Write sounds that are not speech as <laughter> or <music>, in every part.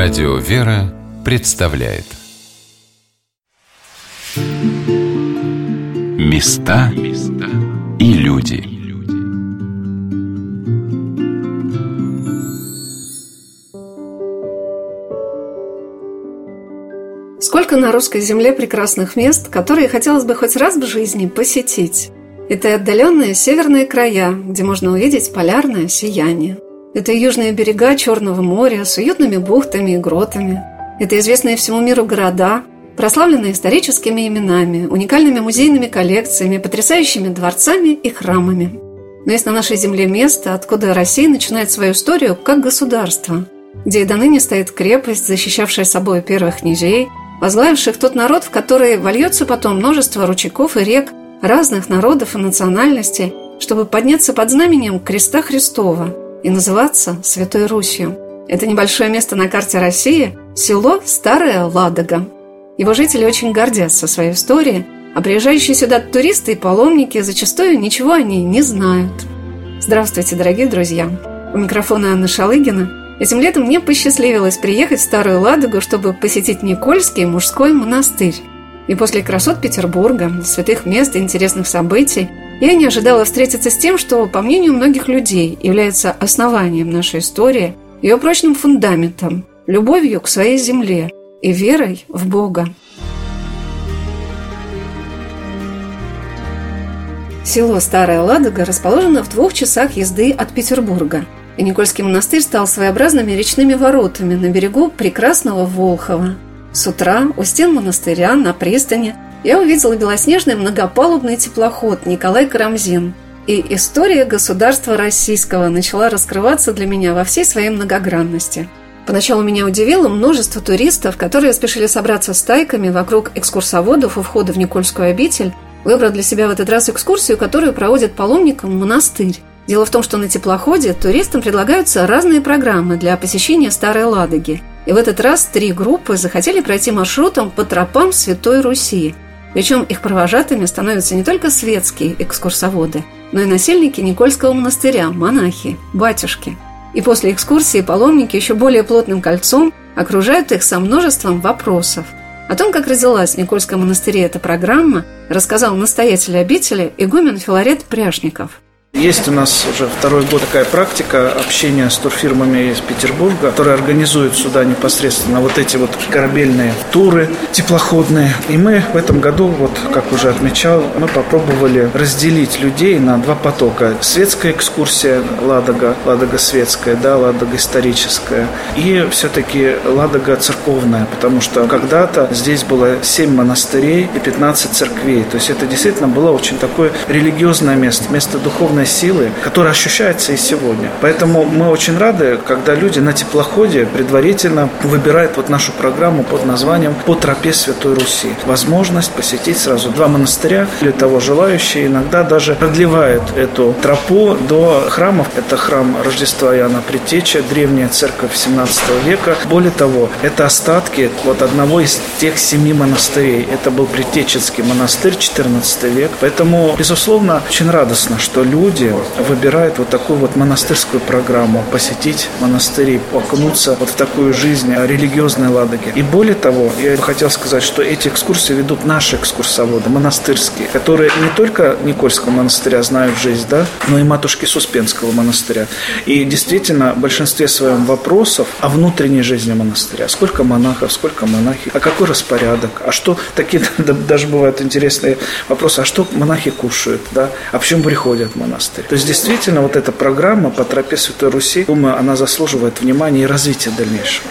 Радио «Вера» представляет. Места и люди. Сколько на русской земле прекрасных мест, которые хотелось бы хоть раз в жизни посетить. Это отдаленные северные края, где можно увидеть полярное сияние – это южные берега Черного моря с уютными бухтами и гротами. Это известные всему миру города, прославленные историческими именами, уникальными музейными коллекциями, потрясающими дворцами и храмами. Но есть на нашей земле место, откуда Россия начинает свою историю как государство, где и до ныне стоит крепость, защищавшая собой первых князей, возглавивших тот народ, в который вольется потом множество ручейков и рек разных народов и национальностей, чтобы подняться под знаменем креста Христова – и называться Святой Русью. Это небольшое место на карте России – село Старая Ладога. Его жители очень гордятся своей историей, а приезжающие сюда туристы и паломники зачастую ничего о ней не знают. Здравствуйте, дорогие друзья! У микрофона Анна Шалыгина. Этим летом мне посчастливилось приехать в Старую Ладогу, чтобы посетить Никольский мужской монастырь. И после красот Петербурга, святых мест и интересных событий – я не ожидала встретиться с тем, что, по мнению многих людей, является основанием нашей истории, ее прочным фундаментом, любовью к своей земле и верой в Бога. Село Старая Ладога расположено в двух часах езды от Петербурга, и Никольский монастырь стал своеобразными речными воротами на берегу прекрасного Волхова. С утра у стен монастыря на пристани – я увидела белоснежный многопалубный теплоход Николай Карамзин. И история государства российского начала раскрываться для меня во всей своей многогранности. Поначалу меня удивило множество туристов, которые спешили собраться с тайками вокруг экскурсоводов у входа в Никольскую обитель, выбрав для себя в этот раз экскурсию, которую проводят паломникам монастырь. Дело в том, что на теплоходе туристам предлагаются разные программы для посещения Старой Ладоги. И в этот раз три группы захотели пройти маршрутом по тропам Святой Руси – причем их провожатыми становятся не только светские экскурсоводы, но и насельники Никольского монастыря, монахи, батюшки. И после экскурсии паломники еще более плотным кольцом окружают их со множеством вопросов. О том, как родилась в Никольском монастыре эта программа, рассказал настоятель обители игумен Филарет Пряшников – есть у нас уже второй год такая практика общения с турфирмами из Петербурга, которые организуют сюда непосредственно вот эти вот корабельные туры теплоходные. И мы в этом году, вот как уже отмечал, мы попробовали разделить людей на два потока. Светская экскурсия Ладога, Ладога светская, да, Ладога историческая. И все-таки Ладога церковная, потому что когда-то здесь было 7 монастырей и 15 церквей. То есть это действительно было очень такое религиозное место, место духовной силы, которая ощущается и сегодня. Поэтому мы очень рады, когда люди на теплоходе предварительно выбирают вот нашу программу под названием «По тропе Святой Руси». Возможность посетить сразу два монастыря. Для того желающие иногда даже продлевают эту тропу до храмов. Это храм Рождества Иоанна Предтеча, древняя церковь 17 века. Более того, это остатки вот одного из тех семи монастырей. Это был Предтеченский монастырь, 14 век. Поэтому, безусловно, очень радостно, что люди люди выбирают вот такую вот монастырскую программу, посетить монастыри, окунуться вот в такую жизнь религиозной Ладоги. И более того, я бы хотел сказать, что эти экскурсии ведут наши экскурсоводы, монастырские, которые не только Никольского монастыря знают жизнь, да, но и матушки Суспенского монастыря. И действительно, в большинстве своем вопросов о внутренней жизни монастыря. Сколько монахов, сколько монахи, а какой распорядок, а что, такие <laughs> даже бывают интересные вопросы, а что монахи кушают, да, а почему приходят монастырь? Монастырь. То есть действительно вот эта программа по тропе Святой Руси, думаю, она заслуживает внимания и развития дальнейшего.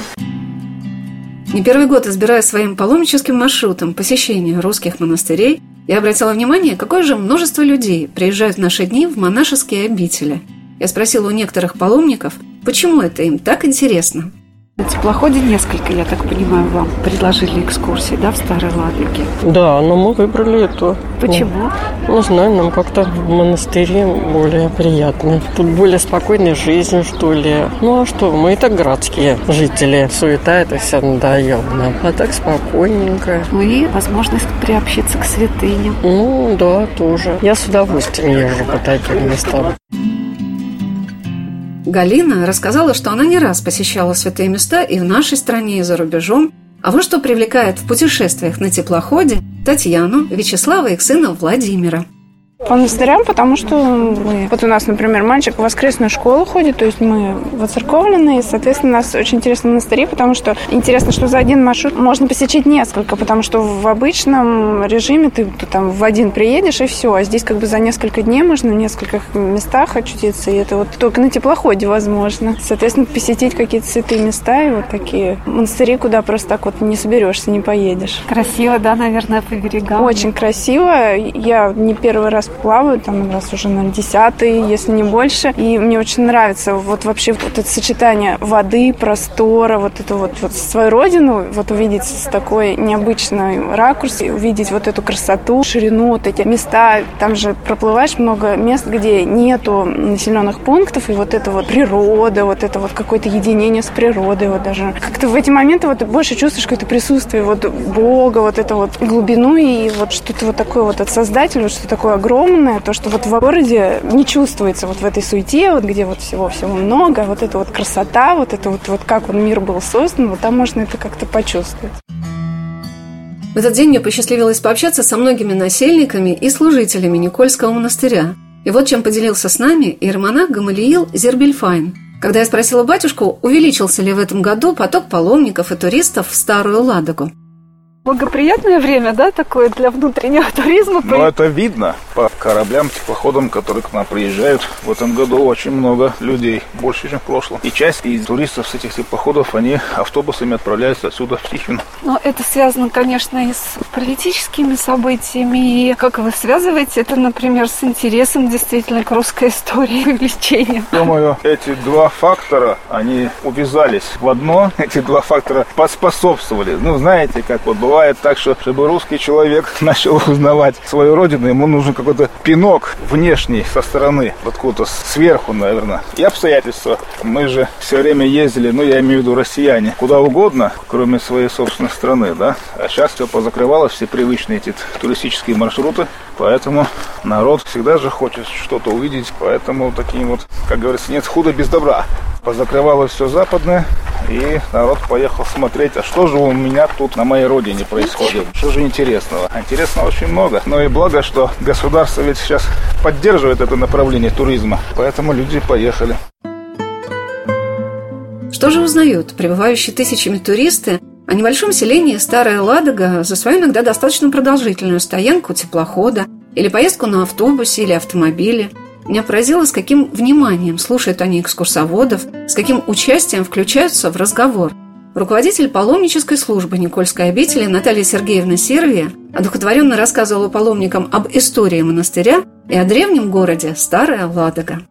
Не первый год избирая своим паломническим маршрутом посещения русских монастырей, я обратила внимание, какое же множество людей приезжают в наши дни в монашеские обители. Я спросила у некоторых паломников, почему это им так интересно – на теплоходе несколько, я так понимаю, вам предложили экскурсии, да, в Старой Ладоге? Да, но мы выбрали эту. Почему? Ну, не знаю, нам как-то в монастыре более приятно. Тут более спокойная жизнь, что ли. Ну, а что, мы и так городские жители. Суета это все надоело нам. А так спокойненько. Ну и возможность приобщиться к святыням. Ну, да, тоже. Я с удовольствием езжу по таким местам. Галина рассказала, что она не раз посещала святые места и в нашей стране, и за рубежом. А вот что привлекает в путешествиях на теплоходе Татьяну, Вячеслава и их сына Владимира – по монастырям, потому что мы... Вот у нас, например, мальчик в воскресную школу ходит, то есть мы воцерковленные, соответственно, у нас очень интересно монастыри, потому что интересно, что за один маршрут можно посещать несколько, потому что в обычном режиме ты, ты там в один приедешь и все, а здесь как бы за несколько дней можно в нескольких местах очутиться, и это вот только на теплоходе возможно. Соответственно, посетить какие-то святые места и вот такие монастыри, куда просто так вот не соберешься, не поедешь. Красиво, да, наверное, по берегам? Очень красиво. Я не первый раз плаваю, там раз уже на десятый, если не больше. И мне очень нравится вот вообще вот это сочетание воды, простора, вот это вот, вот свою родину, вот увидеть с такой необычной ракурс, увидеть вот эту красоту, ширину, вот эти места. Там же проплываешь много мест, где нету населенных пунктов, и вот это вот природа, вот это вот какое-то единение с природой, вот даже. Как-то в эти моменты вот больше чувствуешь какое-то присутствие вот Бога, вот это вот глубину и вот что-то вот такое вот от Создателя, что такое огромное огромное, то, что вот в городе не чувствуется вот в этой суете, вот где вот всего-всего много, вот эта вот красота, вот это вот, вот как он мир был создан, вот там можно это как-то почувствовать. В этот день мне посчастливилось пообщаться со многими насельниками и служителями Никольского монастыря. И вот чем поделился с нами иеромонах Гамалиил Зербельфайн. Когда я спросила батюшку, увеличился ли в этом году поток паломников и туристов в Старую Ладогу благоприятное время, да, такое для внутреннего <laughs> туризма? Ну, это видно по кораблям, теплоходам, которые к нам приезжают. В этом году очень много людей, больше, чем в прошлом. И часть из туристов с этих теплоходов, они автобусами отправляются отсюда в Тихвин. Но это связано, конечно, и с политическими событиями. И как вы связываете это, например, с интересом действительно к русской истории и увлечением? Думаю, эти два фактора, они увязались в одно. <laughs> Эти два фактора поспособствовали. Ну, знаете, как вот бывает так, что чтобы русский человек <laughs> начал узнавать свою родину, ему нужен какой-то пинок внешний со стороны, откуда-то сверху, наверное. И обстоятельства. Мы же все время ездили, ну я имею в виду россияне, куда угодно, кроме своей собственной страны, да. А сейчас все позакрывалось, все привычные эти туристические маршруты. Поэтому народ всегда же хочет что-то увидеть, поэтому таким вот, как говорится, нет худа без добра. Позакрывалось все западное, и народ поехал смотреть, а что же у меня тут на моей родине происходит, что же интересного. Интересного очень много, но и благо, что государство ведь сейчас поддерживает это направление туризма, поэтому люди поехали. Что же узнают прибывающие тысячами туристы о небольшом селении Старая Ладога за свою иногда достаточно продолжительную стоянку теплохода или поездку на автобусе или автомобиле – меня поразило, с каким вниманием слушают они экскурсоводов, с каким участием включаются в разговор. Руководитель паломнической службы Никольской обители Наталья Сергеевна Сервия одухотворенно рассказывала паломникам об истории монастыря и о древнем городе Старая Ладога.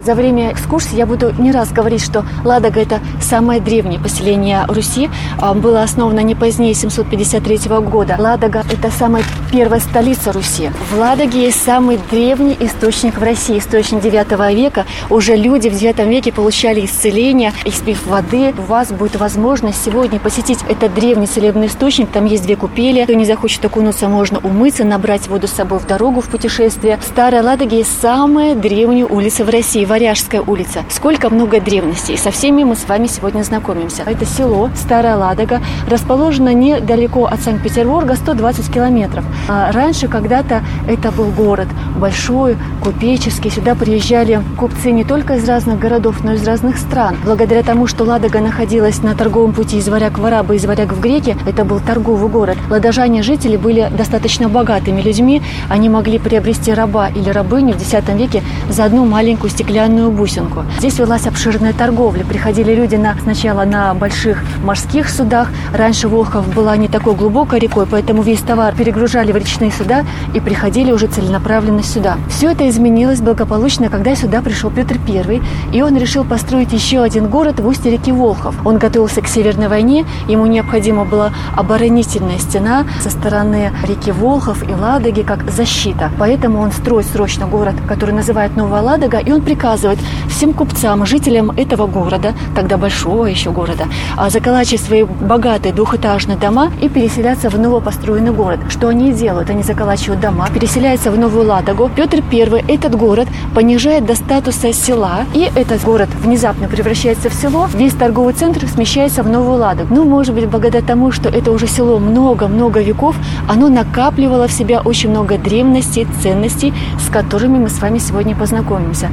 За время экскурсии я буду не раз говорить, что Ладога – это самое древнее поселение Руси. А, было основано не позднее 753 года. Ладога – это самая первая столица Руси. В Ладоге есть самый древний источник в России, источник 9 века. Уже люди в 9 веке получали исцеление, испив воды. У вас будет возможность сегодня посетить этот древний целебный источник. Там есть две купели. Кто не захочет окунуться, можно умыться, набрать воду с собой в дорогу, в путешествие. В Старой есть самая древняя улица в России Варяжская улица. Сколько много древностей. Со всеми мы с вами сегодня знакомимся. Это село Старая Ладога, расположено недалеко от Санкт-Петербурга, 120 километров. А раньше когда-то это был город большой, купеческий. Сюда приезжали купцы не только из разных городов, но и из разных стран. Благодаря тому, что Ладога находилась на торговом пути из Варяг в Арабы, из Варяг в Греки, это был торговый город. Ладожане жители были достаточно богатыми людьми. Они могли приобрести раба или рабыню в X веке за одну маленькую стеклянную бусинку. Здесь велась обширная торговля. Приходили люди на, сначала на больших морских судах. Раньше Волхов была не такой глубокой рекой, поэтому весь товар перегружали в речные суда и приходили уже целенаправленно сюда. Все это изменилось благополучно, когда сюда пришел Петр I, и он решил построить еще один город в устье реки Волхов. Он готовился к Северной войне, ему необходима была оборонительная стена со стороны реки Волхов и Ладоги как защита. Поэтому он строит срочно город, который называют Новая Ладога, и он приказывает всем купцам, жителям этого города, тогда большого еще города, а заколачивать свои богатые двухэтажные дома и переселяться в новопостроенный город. Что они делают? Они заколачивают дома, переселяются в Новую Ладогу. Петр I этот город понижает до статуса села, и этот город внезапно превращается в село. Весь торговый центр смещается в Новую Ладогу. Ну, может быть, благодаря тому, что это уже село много-много веков, оно накапливало в себя очень много древностей, ценностей, с которыми мы с вами сегодня познакомимся.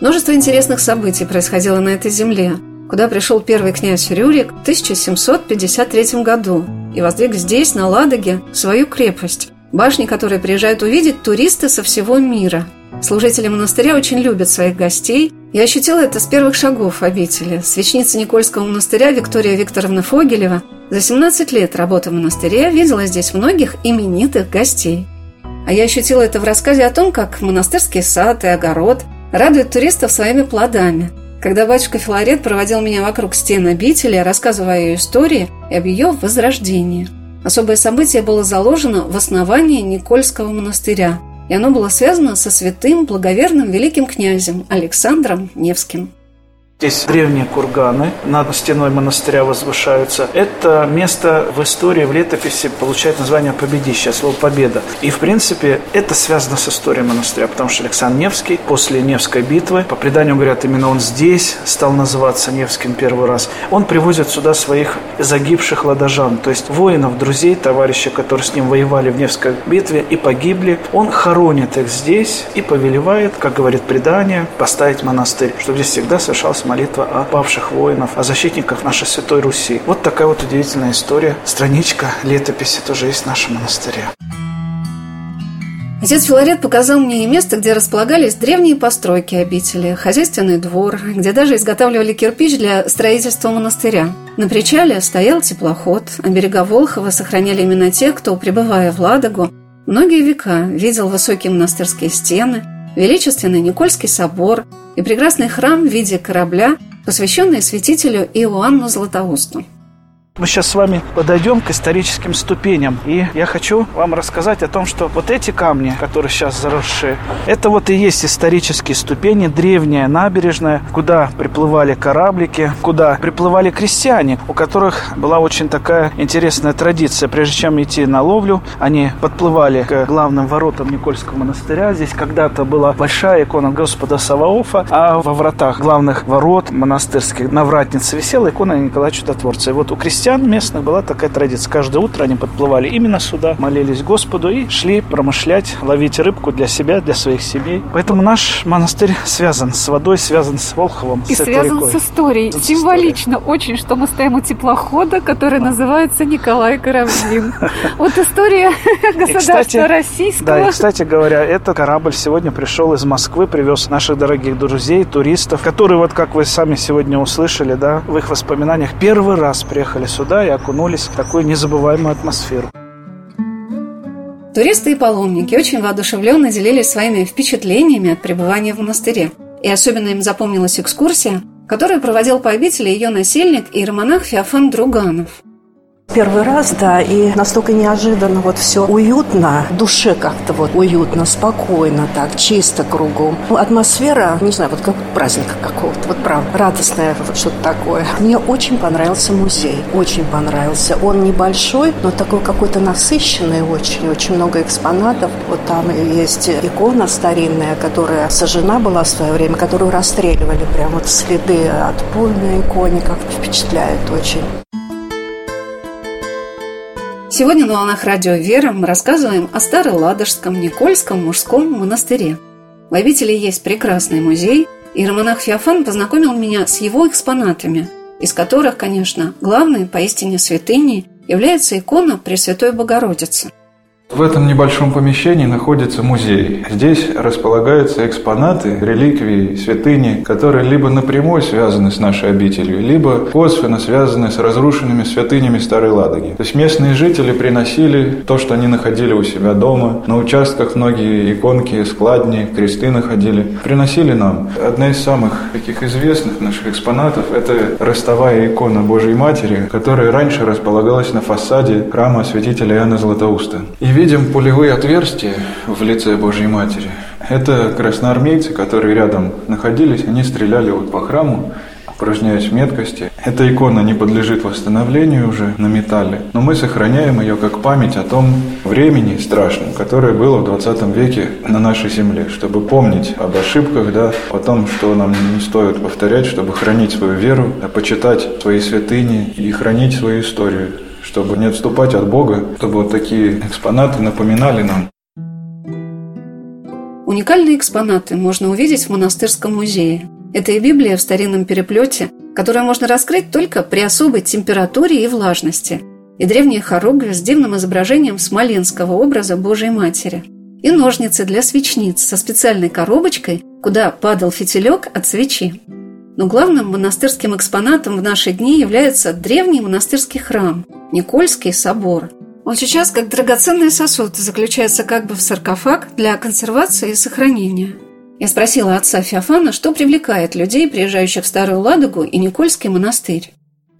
Множество интересных событий происходило на этой земле, куда пришел первый князь Рюрик в 1753 году и воздвиг здесь, на Ладоге, свою крепость, башни которой приезжают увидеть туристы со всего мира. Служители монастыря очень любят своих гостей. Я ощутила это с первых шагов обители. Свечница Никольского монастыря Виктория Викторовна Фогелева за 17 лет работы в монастыре видела здесь многих именитых гостей. А я ощутила это в рассказе о том, как монастырский сад и огород – радует туристов своими плодами. Когда батюшка Филарет проводил меня вокруг стен обители, рассказывая ее истории и об ее возрождении. Особое событие было заложено в основании Никольского монастыря, и оно было связано со святым благоверным великим князем Александром Невским. Здесь древние курганы над стеной монастыря возвышаются. Это место в истории, в летописи получает название Победища, слово «победа». И, в принципе, это связано с историей монастыря, потому что Александр Невский после Невской битвы, по преданию говорят, именно он здесь стал называться Невским первый раз. Он привозит сюда своих загибших ладожан, то есть воинов, друзей, товарищей, которые с ним воевали в Невской битве и погибли. Он хоронит их здесь и повелевает, как говорит предание, поставить монастырь, чтобы здесь всегда совершался молитва о павших воинов, о защитниках нашей Святой Руси. Вот такая вот удивительная история. Страничка летописи тоже есть в нашем монастыре. Отец Филарет показал мне и место, где располагались древние постройки обители, хозяйственный двор, где даже изготавливали кирпич для строительства монастыря. На причале стоял теплоход, а берега Волхова сохраняли имена тех, кто, пребывая в Ладогу, многие века видел высокие монастырские стены, величественный Никольский собор и прекрасный храм в виде корабля, посвященный святителю Иоанну Златоусту. Мы сейчас с вами подойдем к историческим ступеням. И я хочу вам рассказать о том, что вот эти камни, которые сейчас заросшие, это вот и есть исторические ступени, древняя набережная, куда приплывали кораблики, куда приплывали крестьяне, у которых была очень такая интересная традиция. Прежде чем идти на ловлю, они подплывали к главным воротам Никольского монастыря. Здесь когда-то была большая икона Господа Саваофа, а во вратах главных ворот монастырских на вратнице висела икона Николая Чудотворца. И вот у крестьян христиан местных была такая традиция. Каждое утро они подплывали именно сюда, молились Господу и шли промышлять, ловить рыбку для себя, для своих семей. Поэтому наш монастырь связан с водой, связан с Волховым, И с связан рекой. с историей. С Символично очень, что мы стоим у теплохода, который называется Николай Карамзин. <laughs> Вот история <laughs> государства кстати, Да, российского. и, кстати говоря, этот корабль сегодня пришел из Москвы, привез наших дорогих друзей, туристов, которые, вот как вы сами сегодня услышали, да, в их воспоминаниях, первый раз приехали сюда и окунулись в такую незабываемую атмосферу. Туристы и паломники очень воодушевленно делились своими впечатлениями от пребывания в монастыре. И особенно им запомнилась экскурсия, которую проводил по обители ее насельник иеромонах Феофан Друганов. Первый раз, да, и настолько неожиданно вот все уютно, душе как-то вот уютно, спокойно так, чисто кругом. Ну, Атмосфера, не знаю, вот как праздника какого-то, вот правда, радостное вот что-то такое. Мне очень понравился музей, очень понравился. Он небольшой, но такой какой-то насыщенный очень, очень много экспонатов. Вот там есть икона старинная, которая сожжена была в свое время, которую расстреливали, прям вот следы от пуль на иконе, как-то впечатляет очень. Сегодня на волнах радио «Вера» мы рассказываем о Староладожском Никольском мужском монастыре. В обители есть прекрасный музей, и романах Феофан познакомил меня с его экспонатами, из которых, конечно, главной поистине святыней является икона Пресвятой Богородицы – в этом небольшом помещении находится музей. Здесь располагаются экспонаты, реликвии, святыни, которые либо напрямую связаны с нашей обителью, либо косвенно связаны с разрушенными святынями Старой Ладоги. То есть местные жители приносили то, что они находили у себя дома. На участках многие иконки, складни, кресты находили. Приносили нам. Одна из самых таких известных наших экспонатов – это ростовая икона Божьей Матери, которая раньше располагалась на фасаде храма святителя Иоанна Златоуста. И видим пулевые отверстия в лице Божьей Матери. Это красноармейцы, которые рядом находились, они стреляли вот по храму, упражняюсь в меткости. Эта икона не подлежит восстановлению уже на металле, но мы сохраняем ее как память о том времени страшном, которое было в 20 веке на нашей земле, чтобы помнить об ошибках, да, о том, что нам не стоит повторять, чтобы хранить свою веру, почитать свои святыни и хранить свою историю, чтобы не отступать от Бога, чтобы вот такие экспонаты напоминали нам. Уникальные экспонаты можно увидеть в монастырском музее. Это и Библия в старинном переплете, которую можно раскрыть только при особой температуре и влажности, и древняя хоругвь с дивным изображением смоленского образа Божьей Матери, и ножницы для свечниц со специальной коробочкой, куда падал фитилек от свечи. Но главным монастырским экспонатом в наши дни является древний монастырский храм – Никольский собор. Он сейчас, как драгоценный сосуд, заключается как бы в саркофаг для консервации и сохранения – я спросила отца Феофана, что привлекает людей, приезжающих в Старую Ладогу и Никольский монастырь.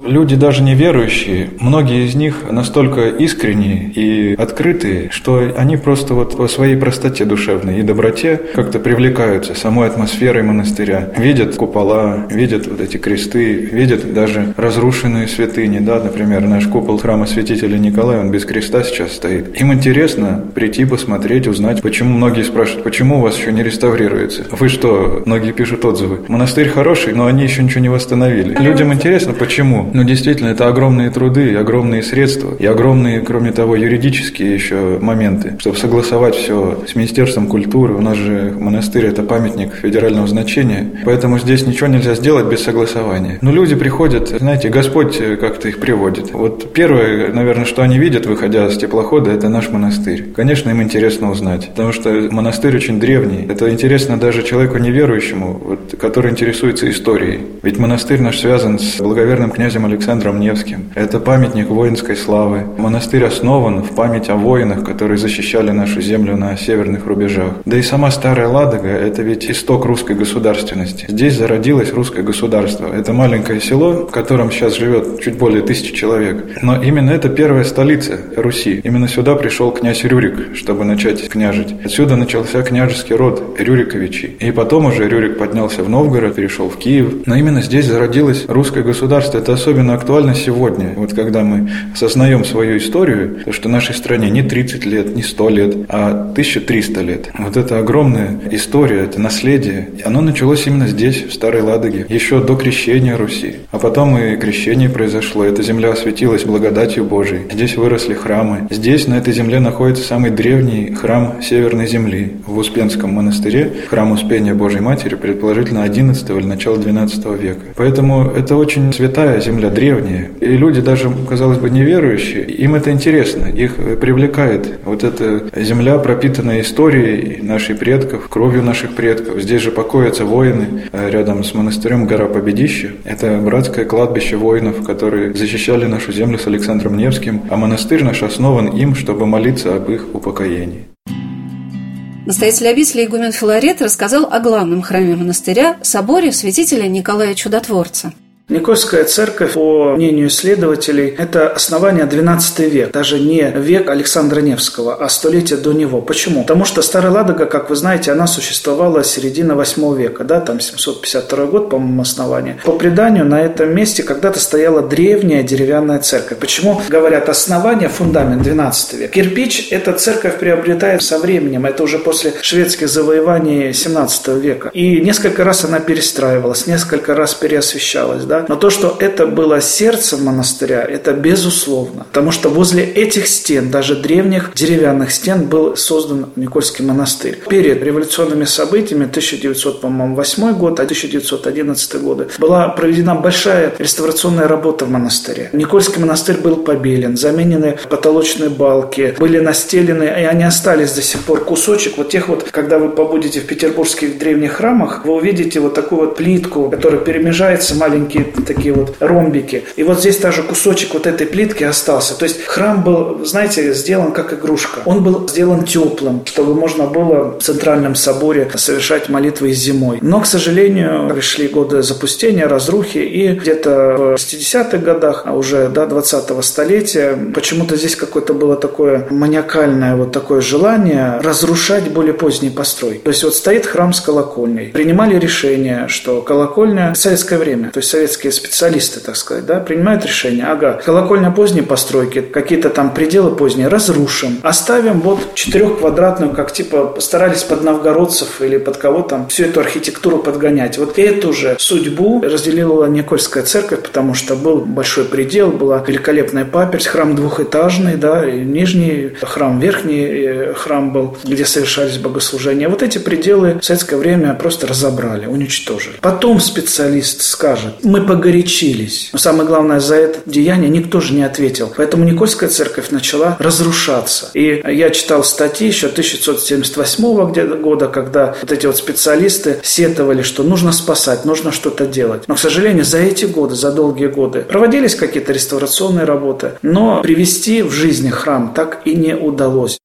Люди даже неверующие, многие из них настолько искренние и открытые, что они просто вот по своей простоте душевной и доброте как-то привлекаются самой атмосферой монастыря. Видят купола, видят вот эти кресты, видят даже разрушенные святыни, да, например, наш купол храма святителя Николая, он без креста сейчас стоит. Им интересно прийти, посмотреть, узнать, почему многие спрашивают, почему у вас еще не реставрируется. Вы что, многие пишут отзывы. Монастырь хороший, но они еще ничего не восстановили. Людям интересно, почему. Ну, действительно, это огромные труды, огромные средства и огромные, кроме того, юридические еще моменты, чтобы согласовать все с Министерством культуры. У нас же монастырь – это памятник федерального значения, поэтому здесь ничего нельзя сделать без согласования. Но люди приходят, знаете, Господь как-то их приводит. Вот первое, наверное, что они видят, выходя с теплохода, это наш монастырь. Конечно, им интересно узнать, потому что монастырь очень древний. Это интересно даже человеку неверующему, вот, который интересуется историей. Ведь монастырь наш связан с благоверным князем князем Александром Невским. Это памятник воинской славы. Монастырь основан в память о воинах, которые защищали нашу землю на северных рубежах. Да и сама Старая Ладога – это ведь исток русской государственности. Здесь зародилось русское государство. Это маленькое село, в котором сейчас живет чуть более тысячи человек. Но именно это первая столица Руси. Именно сюда пришел князь Рюрик, чтобы начать княжить. Отсюда начался княжеский род Рюриковичей. И потом уже Рюрик поднялся в Новгород, перешел в Киев. Но именно здесь зародилось русское государство. Это особенно актуально сегодня, вот когда мы осознаем свою историю, то, что нашей стране не 30 лет, не 100 лет, а 1300 лет. Вот это огромная история, это наследие, оно началось именно здесь, в Старой Ладоге, еще до крещения Руси. А потом и крещение произошло, эта земля осветилась благодатью Божией. Здесь выросли храмы. Здесь, на этой земле, находится самый древний храм Северной Земли в Успенском монастыре, храм Успения Божьей Матери, предположительно 11 или начала 12 века. Поэтому это очень святая земля земля древняя. И люди даже, казалось бы, неверующие, им это интересно, их привлекает вот эта земля, пропитанная историей наших предков, кровью наших предков. Здесь же покоятся воины э, рядом с монастырем Гора Победища. Это братское кладбище воинов, которые защищали нашу землю с Александром Невским, а монастырь наш основан им, чтобы молиться об их упокоении. Настоятель обители игумен Филарет рассказал о главном храме монастыря – соборе святителя Николая Чудотворца – Никольская церковь, по мнению исследователей, это основание XII век, даже не век Александра Невского, а столетие до него. Почему? Потому что Старая Ладога, как вы знаете, она существовала с середины VIII века, да, там 752 год, по-моему, основание. По преданию, на этом месте когда-то стояла древняя деревянная церковь. Почему говорят основание, фундамент XII век? Кирпич эта церковь приобретает со временем, это уже после шведских завоеваний 17 века. И несколько раз она перестраивалась, несколько раз переосвещалась, да, да? Но то, что это было сердцем монастыря, это безусловно. Потому что возле этих стен, даже древних деревянных стен, был создан Никольский монастырь. Перед революционными событиями 1908 год, а 1911 годы была проведена большая реставрационная работа в монастыре. Никольский монастырь был побелен, заменены потолочные балки, были настелены, и они остались до сих пор кусочек вот тех вот, когда вы побудете в петербургских древних храмах, вы увидите вот такую вот плитку, которая перемежается маленькие такие вот ромбики. И вот здесь даже кусочек вот этой плитки остался. То есть храм был, знаете, сделан как игрушка. Он был сделан теплым, чтобы можно было в центральном соборе совершать молитвы зимой. Но, к сожалению, пришли годы запустения, разрухи, и где-то в 60-х годах, а уже до 20-го столетия, почему-то здесь какое-то было такое маниакальное вот такое желание разрушать более поздние постройки. То есть вот стоит храм с колокольней. Принимали решение, что колокольня в советское время, то есть советские специалисты, так сказать, да, принимают решение, ага, колокольня поздней постройки, какие-то там пределы поздние разрушим, оставим вот четырехквадратную, как типа старались под новгородцев или под кого там всю эту архитектуру подгонять. Вот эту же судьбу разделила Никольская церковь, потому что был большой предел, была великолепная паперь, храм двухэтажный, да, и нижний храм, верхний храм был, где совершались богослужения. Вот эти пределы в советское время просто разобрали, уничтожили. Потом специалист скажет, мы погорячились. Но самое главное, за это деяние никто же не ответил. Поэтому Никольская церковь начала разрушаться. И я читал статьи еще 1978 года, когда вот эти вот специалисты сетовали, что нужно спасать, нужно что-то делать. Но, к сожалению, за эти годы, за долгие годы проводились какие-то реставрационные работы, но привести в жизнь храм так и не удалось.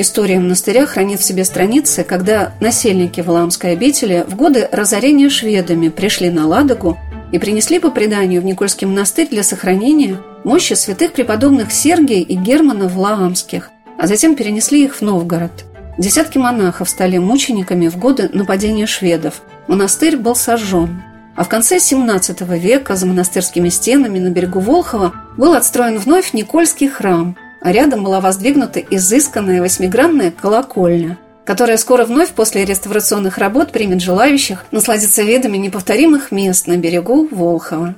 История монастыря хранит в себе страницы, когда насельники Валаамской обители в годы разорения шведами пришли на Ладогу и принесли по преданию в Никольский монастырь для сохранения мощи святых преподобных Сергия и Германа Влаамских, а затем перенесли их в Новгород. Десятки монахов стали мучениками в годы нападения шведов. Монастырь был сожжен. А в конце XVII века за монастырскими стенами на берегу Волхова был отстроен вновь Никольский храм – а рядом была воздвигнута изысканная восьмигранная колокольня, которая скоро вновь после реставрационных работ примет желающих насладиться видами неповторимых мест на берегу Волхова.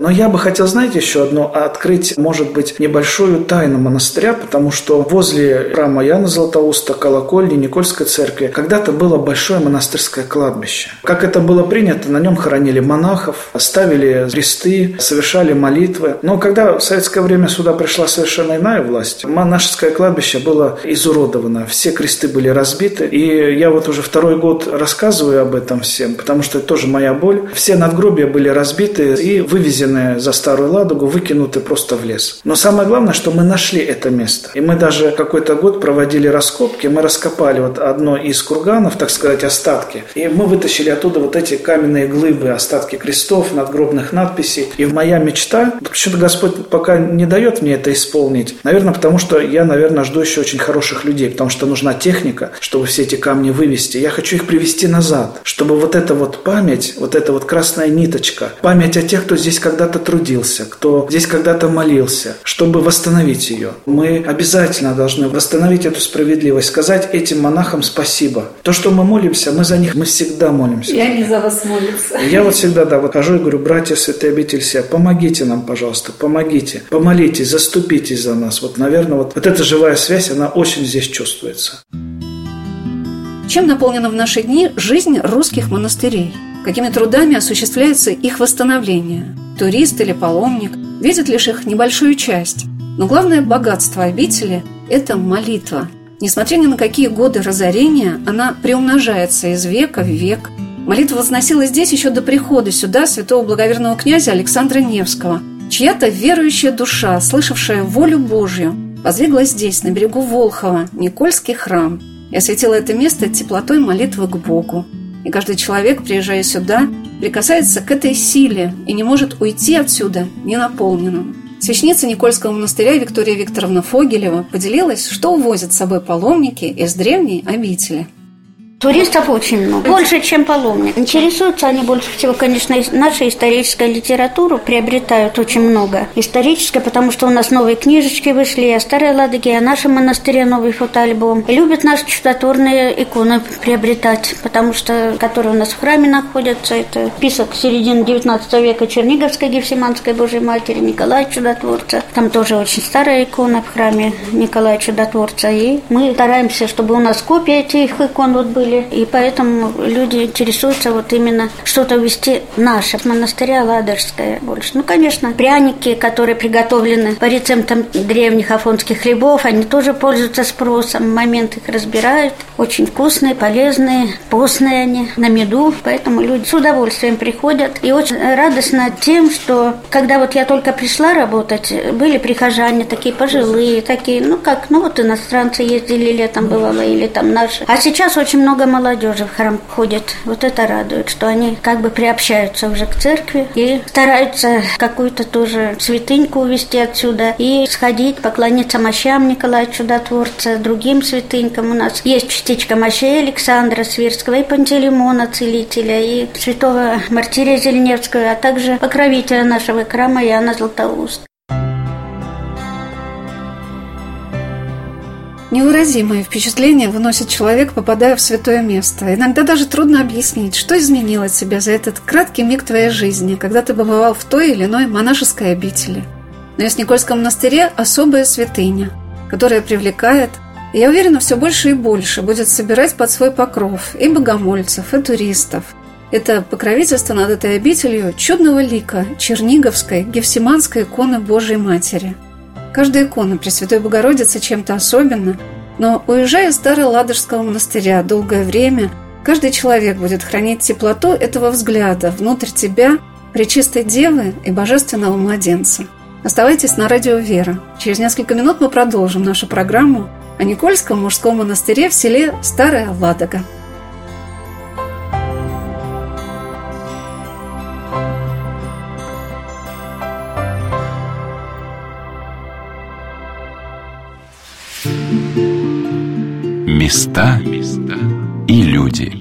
Но я бы хотел, знаете, еще одно, открыть, может быть, небольшую тайну монастыря, потому что возле храма Яна Златоуста, колокольни, Никольской церкви когда-то было большое монастырское кладбище. Как это было принято, на нем хоронили монахов, ставили кресты, совершали молитвы. Но когда в советское время сюда пришла совершенно иная власть, монашеское кладбище было изуродовано, все кресты были разбиты. И я вот уже второй год рассказываю об этом всем, потому что это тоже моя боль. Все надгробия были разбиты и вывезены вывезенные за Старую Ладогу, выкинуты просто в лес. Но самое главное, что мы нашли это место. И мы даже какой-то год проводили раскопки, мы раскопали вот одно из курганов, так сказать, остатки. И мы вытащили оттуда вот эти каменные глыбы, остатки крестов, надгробных надписей. И моя мечта, почему-то Господь пока не дает мне это исполнить, наверное, потому что я, наверное, жду еще очень хороших людей, потому что нужна техника, чтобы все эти камни вывести. Я хочу их привести назад, чтобы вот эта вот память, вот эта вот красная ниточка, память о тех, кто здесь когда когда-то трудился, кто здесь когда-то молился, чтобы восстановить ее. Мы обязательно должны восстановить эту справедливость, сказать этим монахам спасибо. То, что мы молимся, мы за них, мы всегда молимся. И они за вас молятся. Я вот всегда, да, вот хожу и говорю, братья святые обитель себя, помогите нам, пожалуйста, помогите, помолитесь, заступитесь за нас. Вот, наверное, вот, вот эта живая связь, она очень здесь чувствуется. Чем наполнена в наши дни жизнь русских монастырей? Какими трудами осуществляется их восстановление? Турист или паломник видит лишь их небольшую часть. Но главное богатство обители – это молитва. Несмотря ни на какие годы разорения, она приумножается из века в век. Молитва возносилась здесь еще до прихода сюда святого благоверного князя Александра Невского. Чья-то верующая душа, слышавшая волю Божью, воздвигла здесь, на берегу Волхова, Никольский храм – и осветила это место теплотой молитвы к Богу. И каждый человек, приезжая сюда, прикасается к этой силе и не может уйти отсюда ненаполненным. Священница Никольского монастыря Виктория Викторовна Фогелева поделилась, что увозят с собой паломники из древней обители – Туристов очень много, больше, чем паломник. Интересуются они больше всего, конечно, нашей исторической литературу, приобретают очень много. Исторической, потому что у нас новые книжечки вышли о Старой Ладоге, о нашем монастыре новый фотоальбом. И любят наши чудотворные иконы приобретать, потому что, которые у нас в храме находятся, это список середины 19 века Черниговской Гефсиманской Божьей Матери, Николая Чудотворца. Там тоже очень старая икона в храме Николая Чудотворца. И мы стараемся, чтобы у нас копии этих икон вот были были, и поэтому люди интересуются вот именно что-то вести наше, монастыря Ладожское больше. Ну, конечно, пряники, которые приготовлены по рецептам древних афонских хлебов, они тоже пользуются спросом, момент их разбирают. Очень вкусные, полезные, постные они, на меду, поэтому люди с удовольствием приходят. И очень радостно тем, что когда вот я только пришла работать, были прихожане такие пожилые, такие, ну как, ну вот иностранцы ездили летом бывало, или там наши. А сейчас очень много молодежи в храм ходит. Вот это радует, что они как бы приобщаются уже к церкви и стараются какую-то тоже святыньку увезти отсюда и сходить, поклониться мощам Николая Чудотворца, другим святынькам. У нас есть частичка мощей Александра Свирского и Пантелеймона Целителя, и святого Мартирия Зеленевского, а также покровителя нашего храма Иоанна Златоуст. Невыразимое впечатление выносит человек, попадая в святое место. Иногда даже трудно объяснить, что изменило тебя за этот краткий миг твоей жизни, когда ты побывал в той или иной монашеской обители. На Ясникольском монастыре особая святыня, которая привлекает, и я уверена, все больше и больше будет собирать под свой покров и богомольцев, и туристов. Это покровительство над этой обителью чудного лика Черниговской Гефсиманской иконы Божией Матери – Каждая икона Пресвятой Богородицы чем-то особенна, но уезжая из Старого Ладожского монастыря долгое время, каждый человек будет хранить теплоту этого взгляда внутрь тебя, Пречистой Девы и Божественного Младенца. Оставайтесь на радио «Вера». Через несколько минут мы продолжим нашу программу о Никольском мужском монастыре в селе Старая Ладога. места и люди.